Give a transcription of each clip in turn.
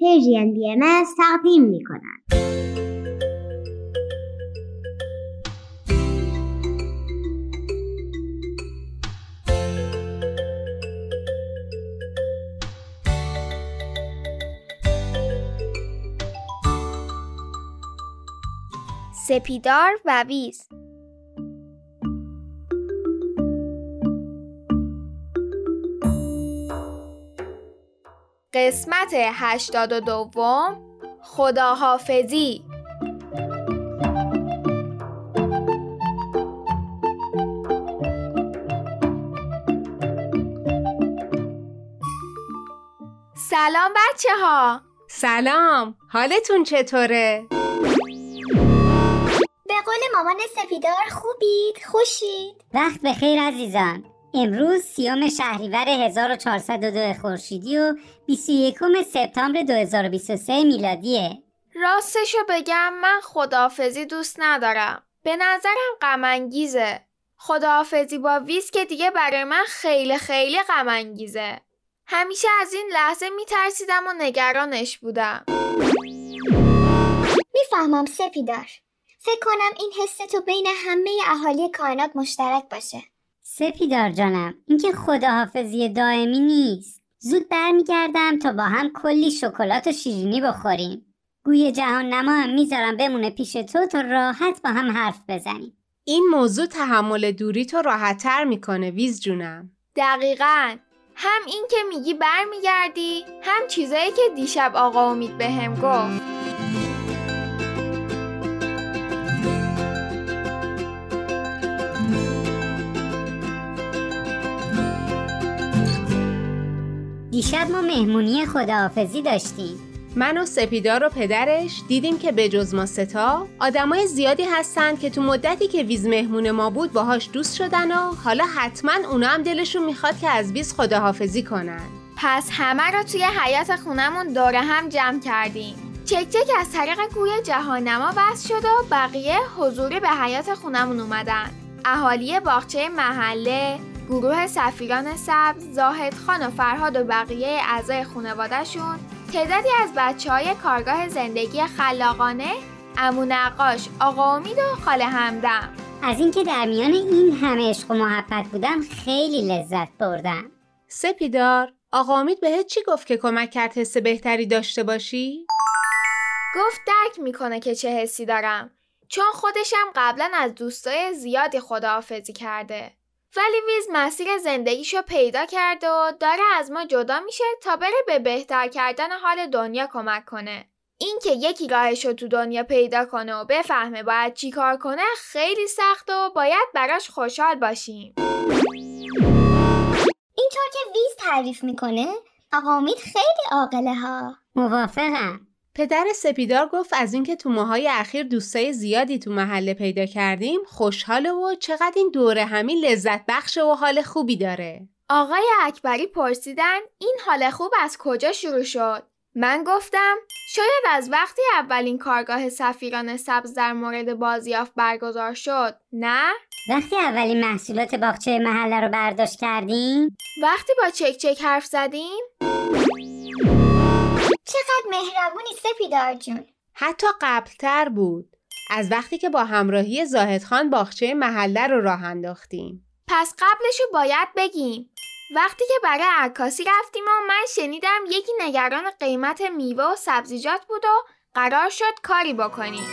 پرژین بی ام تقدیم می کند. سپیدار و ویز قسمت هشتاد و دوم خداحافظی. سلام بچه ها سلام. حالتون چطوره؟ به قول مامان سپیدار خوبید؟ خوشید؟ وقت بخیر عزیزان. امروز سیوم شهریور 1402 خورشیدی و 21 سپتامبر 2023 میلادیه. راستشو بگم من خداحافظی دوست ندارم. به نظرم غمانگیزه. خداحافظی با ویز که دیگه برای من خیلی خیلی غمانگیزه. همیشه از این لحظه میترسیدم و نگرانش بودم. می‌فهمم سپیدار. فکر کنم این حس تو بین همه اهالی کائنات مشترک باشه. سپیدار جانم اینکه خداحافظی دائمی نیست. زود برمیگردم تا با هم کلی شکلات و شیرینی بخوریم. گوی جهان نما هم می‌ذارم بمونه پیش تو تا راحت با هم حرف بزنیم. این موضوع تحمل دوری تو راحتتر می‌کنه ویز جونم. دقیقا. هم این که میگی برمیگردی هم چیزایی که دیشب آقا امید بهم گفت. دیشب ما مهمونی خداحافظی داشتیم. من و سپیدار و پدرش دیدیم که به جز ما ستا آدمای زیادی هستن که تو مدتی که ویز مهمون ما بود باهاش دوست شدن و حالا حتما اونا هم دلشون می‌خواد که از ویز خداحافظی کنن. پس همه رو توی حیات خونمون دور هم جمع کردیم. چک چک از طریق گوی جهانما بس شد و بقیه حضوری به حیات خونمون اومدن. اهالی باغچه محله گروه سفیران سبز، زاهد خان و فرهاد و بقیه اعضای خانوادهشون تعدادی از بچه های کارگاه زندگی خلاقانه امو نقاش، آقا امید و خاله همدم. از اینکه در میان این همه عشق و محبت بودم خیلی لذت بردم. سپیدار آقا امید بهت چی گفت که کمک کرد حس بهتری داشته باشی؟ گفت درک می‌کنه که چه حسی دارم چون خودشم قبلا از دوستای زیادی خداحافظی کرده. ولی ویز مسیر زندگیشو پیدا کرده و داره از ما جدا میشه تا بره به بهتر کردن حال دنیا کمک کنه. اینکه یکی راهشو تو دنیا پیدا کنه و بفهمه باید چی کار کنه خیلی سخت و باید براش خوشحال باشیم. اینطور که ویز تعریف می‌کنه آقا امید خیلی عاقله ها. موافقم. پدر سپیدار گفت از اینکه تو ماهای اخیر دوستای زیادی تو محله پیدا کردیم خوشحاله و چقدر این دوره همین لذت بخش و حال خوبی داره. آقای اکبری پرسیدن این حال خوب از کجا شروع شد؟ من گفتم شاید از وقتی اولین کارگاه سفیران سبز در مورد بازیافت برگزار شد نه؟ وقتی اولین محصولات باغچه محله رو برداشت کردیم؟ وقتی با چک چک حرف زدیم؟ چقدر مهربونی سپیدار جون. حتی قبلتر بود. از وقتی که با همراهی زاهد خان باغچه محله رو راه انداختیم. پس قبلشو باید بگیم. وقتی که برای عکاسی رفتیم و من شنیدم یکی نگران قیمت میوه و سبزیجات بود و قرار شد کاری بکنیم.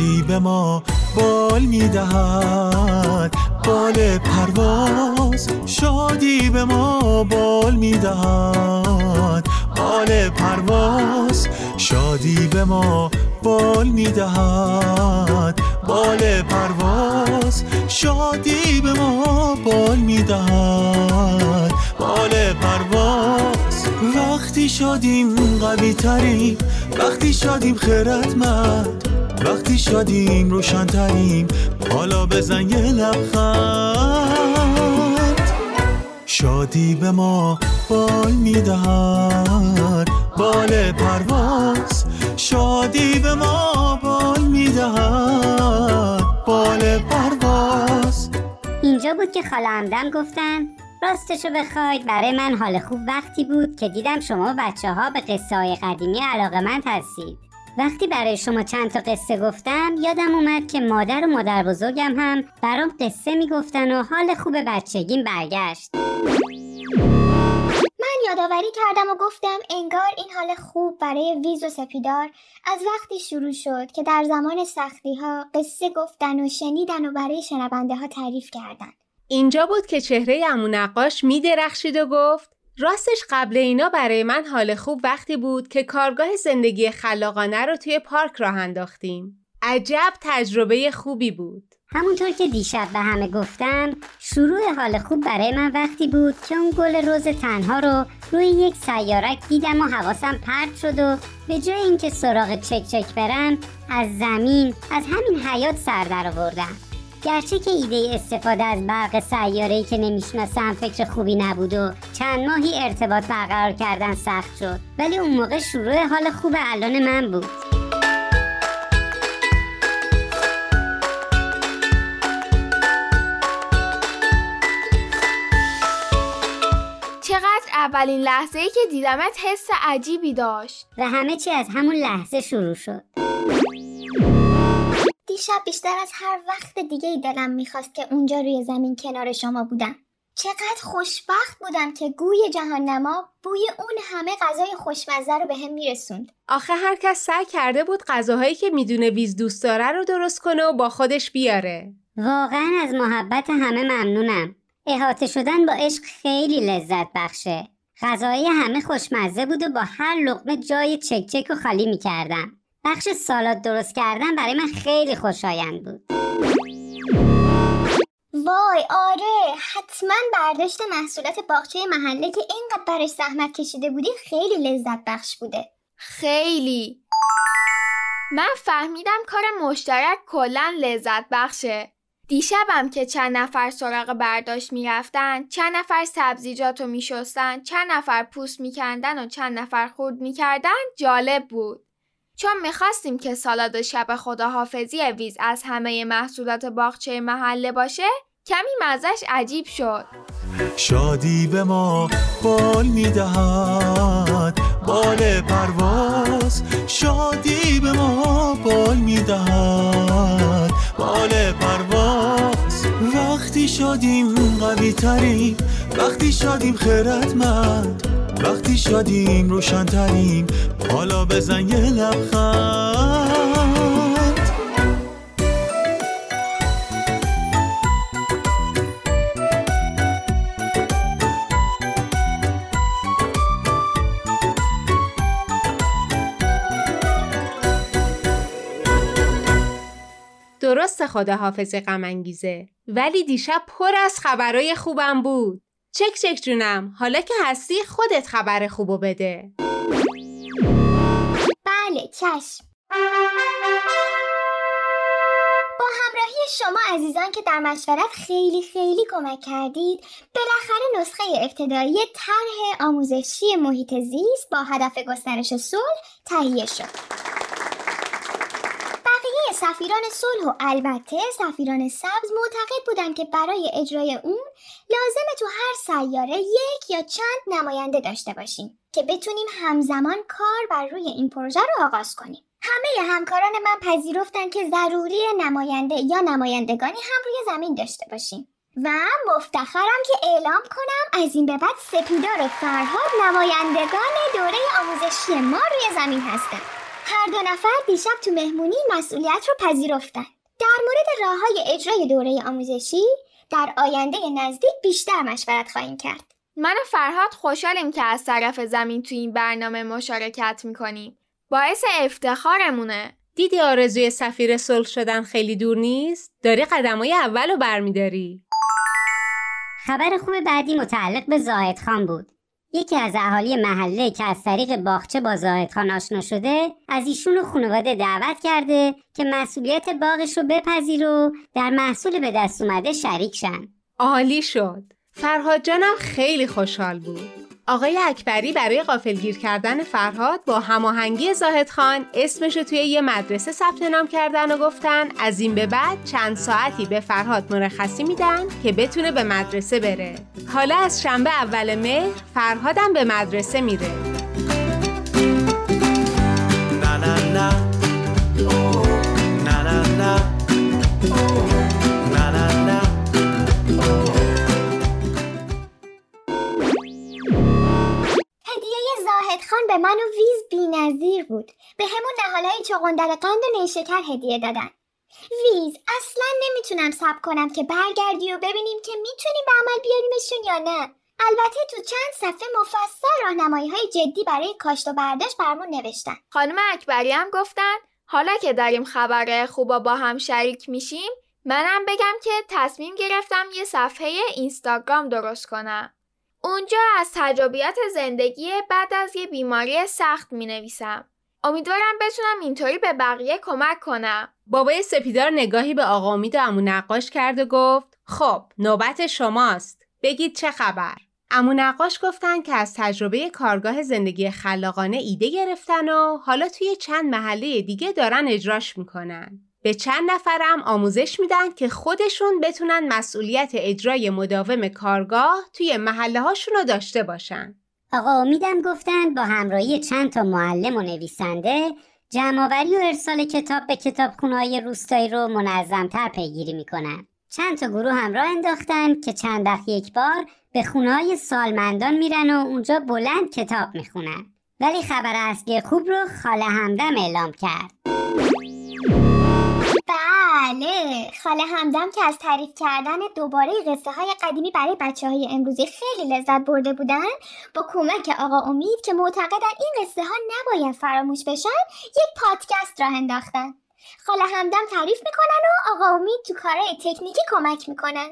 شادی به ما بال می‌دهد. بال پرواز شادی به ما بال می‌دهد. بال پرواز شادی به ما بال می‌دهد. بال پرواز شادی به ما بال می‌دهد. بال پرواز وقتی شادیم قوی تریم وقتی شادیم خیرتمند وقتی شدیم روشن تریم حالا بزن یه لبخند. شادی به ما بال می‌دهد بال پرواز. شادی به ما بال می‌دهد بال پرواز. اینجا بود که خاله همدم گفتن راستشو بخواید. برای من حال خوب وقتی بود که دیدم شما بچه ها به قصه های قدیمی علاقه هستید وقتی برای شما چند تا قصه گفتم یادم اومد که مادر و مادر بزرگم هم برام قصه می‌گفتن و حال خوب بچگیم برگشت. من یادآوری کردم و گفتم انگار این حال خوب برای ویز و سپیدار از وقتی شروع شد که در زمان سختی ها قصه گفتن و شنیدن و برای شنونده ها تعریف کردن. اینجا بود که چهره امو نقاش می درخشید و گفت راستش قبل اینا برای من حال خوب وقتی بود که کارگاه زندگی خلاقانه رو توی پارک راه انداختیم. عجب تجربه خوبی بود. همونطور که دیشب به همه گفتم شروع حال خوب برای من وقتی بود که اون گل روز تنها رو روی یک سیارک دیدم و حواسم پرت شد و به جای اینکه سراغ چک چک برم از زمین از همین حیات سر در آوردم گرچه که ایده استفاده از برق سیاره‌ای که نمی‌شناسم فکر خوبی نبود و چند ماهی ارتباط برقرار کردن سخت شد ولی اون موقع شروع حال خوب الان من بود. چقدر اولین لحظه ای که دیدمت حس عجیبی داشت. و همه چی از همون لحظه شروع شد. دیشب بیشتر از هر وقت دیگه ای دلم می‌خواست که اونجا روی زمین کنار شما بودم. چقدر خوشبخت بودم که گوی جهان نما بوی اون همه غذای خوشمزه رو به هم میرسوند. آخه هر کس سعی کرده بود غذاهایی که می‌دونه ویز دوست داره رو درست کنه و با خودش بیاره. واقعا از محبت همه ممنونم. احاطه شدن با عشق خیلی لذت بخشه. غذای همه خوشمزه بود و با هر لقمه جای چک چک و خالی می‌کردم. بخش سالاد درست کردن برای من خیلی خوشایند بود. وای آره. حتما برداشت محصولات باغچه محله که اینقدر برش زحمت کشیده بودی خیلی لذت بخش بوده. خیلی. من فهمیدم کار مشترک کلا لذت بخشه. دیشبم که چند نفر سراغ برداشت می‌رفتن چند نفر سبزیجات رو میشستن چند نفر پوست میکندن و چند نفر خورد می‌کردن جالب بود. چون می‌خواستیم که سالاد شب خداحافظی ویز از همه محصولات باغچه محله باشه کمی مزش عجیب شد. شادی به ما بال می‌دهد بال پرواز. شادی به ما بال می‌دهد بال پرواز. وقتی شادیم قوی تریم وقتی شادیم خیرتمند وقتی شادیم روشنتریم حالا بزن یه لبخند درست خداحافظ غم انگیزه ولی دیشب پر از خبرای خوبم بود. چک چک جونم. حالا که هستی خودت خبر خوبو بده. بله چشم. با همراهی شما عزیزان که در مشورت خیلی خیلی کمک کردید بالاخره نسخه ابتدایی طرح آموزشی محیط زیست با هدف گسترش صلح تهیه شد. سفیران صلح و البته سفیران سبز معتقد بودند که برای اجرای اون لازمه تو هر سیاره یک یا چند نماینده داشته باشیم که بتونیم همزمان کار بر روی این پروژه رو آغاز کنیم. همه همکاران من پذیرفتن که ضروری نماینده یا نمایندگانی هم روی زمین داشته باشیم. و مفتخرم که اعلام کنم از این به بعد سپیدار و فرهاد نمایندگان دوره آموزشی ما روی زمین هستند. هر دو نفر دیشب تو مهمونی مسئولیت رو پذیرفتن. در مورد راه های اجرای دوره آموزشی در آینده نزدیک بیشتر مشورت خواهیم کرد. من و فرهاد خوشحالیم که از طرف زمین تو این برنامه مشارکت می‌کنیم. باعث افتخارمونه. دیدی آرزوی سفیر صلح شدن خیلی دور نیست؟ داری قدمای اول رو برمیداری. خبر خوب بعدی متعلق به زاهد خان بود. یکی از اهالی محله که از طریق باغچه با زاهد خان آشنا شده از ایشون و خانواده دعوت کرده که مسئولیت باغش رو بپذیر و در محصول به دست اومده شریک شن عالی شد. فرهاد جانم خیلی خوشحال بود. آقای اکبری برای غافلگیر کردن فرهاد با هماهنگی زاهد خان اسمش رو توی یه مدرسه ثبت نام کردن و گفتن. از این به بعد چند ساعتی به فرهاد مرخصی میدن که بتونه به مدرسه بره. حالا از شنبه اول مهر فرهادم به مدرسه میره. خان به من و ویز بی بود. به همون نهالای چغندر قند و نیشکر هدیه دادن. ویز اصلا نمی‌تونم سب کنم که برگردی و ببینیم که می‌تونیم به عمل بیاریمشون یا نه. البته تو چند صفحه مفصل راهنمایی های جدی برای کاشت و برداشت برمون نوشتن. خانم اکبری هم گفتن حالا که داریم خبر خوبا با هم شریک میشیم منم بگم که تصمیم گرفتم یه صفحه اینستاگرام درست کنم. اونجا از تجربیات زندگی بعد از یه بیماری سخت می نویسم. امیدوارم بتونم اینطوری به بقیه کمک کنم. بابای سپیدار نگاهی به آقا امید و امو نقاش کرد و گفت خب نوبت شماست بگید چه خبر امو نقاش گفتن که از تجربه کارگاه زندگی خلاقانه ایده گرفتن و حالا توی چند محله دیگه دارن اجراش می‌کنن به چند نفرم آموزش میدن که خودشون بتونن مسئولیت اجرای مداوم کارگاه توی محله هاشون رو داشته باشن. آقا امیدم گفتن با همراهی چند تا معلم و نویسنده جمعآوری و ارسال کتاب به کتابخونه‌های روستایی رو منظمتر پیگیری می‌کنن. چند تا گروه هم راه انداختن که چند وقت یک بار به خونه های سالمندان میرن و اونجا بلند کتاب می‌خونن. ولی خبر اصلی خوب رو خاله همدم اعلام کرد. بله. خاله همدم که از تعریف کردن دوباره قصه های قدیمی برای بچه های امروزی خیلی لذت برده بودن با کمک آقا امید که معتقدن این قصه ها نباید فراموش بشن یک پادکست راه انداختن. خاله همدم تعریف می‌کنن و آقا امید تو کارهای تکنیکی کمک می‌کنن.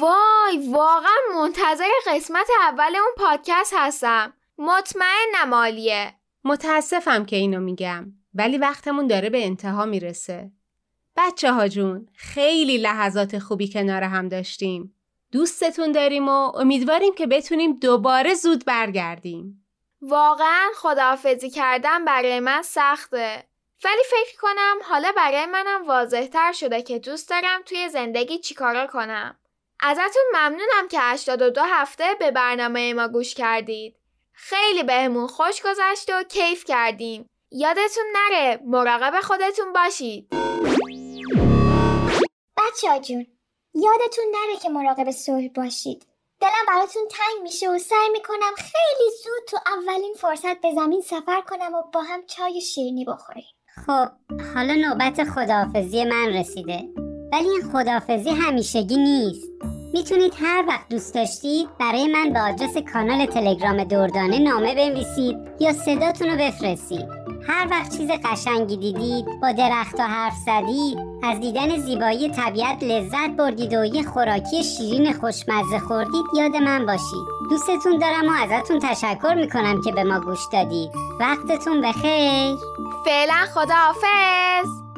وای واقعا منتظر قسمت اول اون پادکست هستم. مطمئن مالیه متاسفم که اینو میگم ولی وقتمون داره به انتها می‌رسه. بچه ها جون خیلی لحظات خوبی کنار هم داشتیم. دوستتون داریم و امیدواریم که بتونیم دوباره زود برگردیم. واقعا خداحافظی کردن برای من سخته. ولی فکر کنم حالا برای منم واضح تر شده که دوست دارم توی زندگی چیکارا کنم. ازتون ممنونم که 82 هفته به برنامه ما گوش کردید. خیلی بهمون خوش گذشت و کیف کردیم. یادتون نره مراقب خودتون باشید. بچه ها یادتون نره که مراقب صلح باشید. دلم براتون تنگ میشه و سعی می‌کنم خیلی زود تو اولین فرصت به زمین سفر کنم و با هم چای و شیرینی بخوریم. خب حالا نوبت خداحافظی من رسیده. ولی این خداحافظی همیشگی نیست. می‌تونید هر وقت دوست داشتید برای من به آدرس کانال تلگرام دردانه نامه بنویسید یا صداتون رو بفرستید. هر وقت چیز قشنگی دیدید با درخت حرف زدید از دیدن زیبایی طبیعت لذت بردید و یه خوراکی شیرین خوشمزه خوردید یاد من باشید. دوستتون دارم و ازتون تشکر می‌کنم که به ما گوش دادید. وقتتون بخیر. فعلا خداحافظ.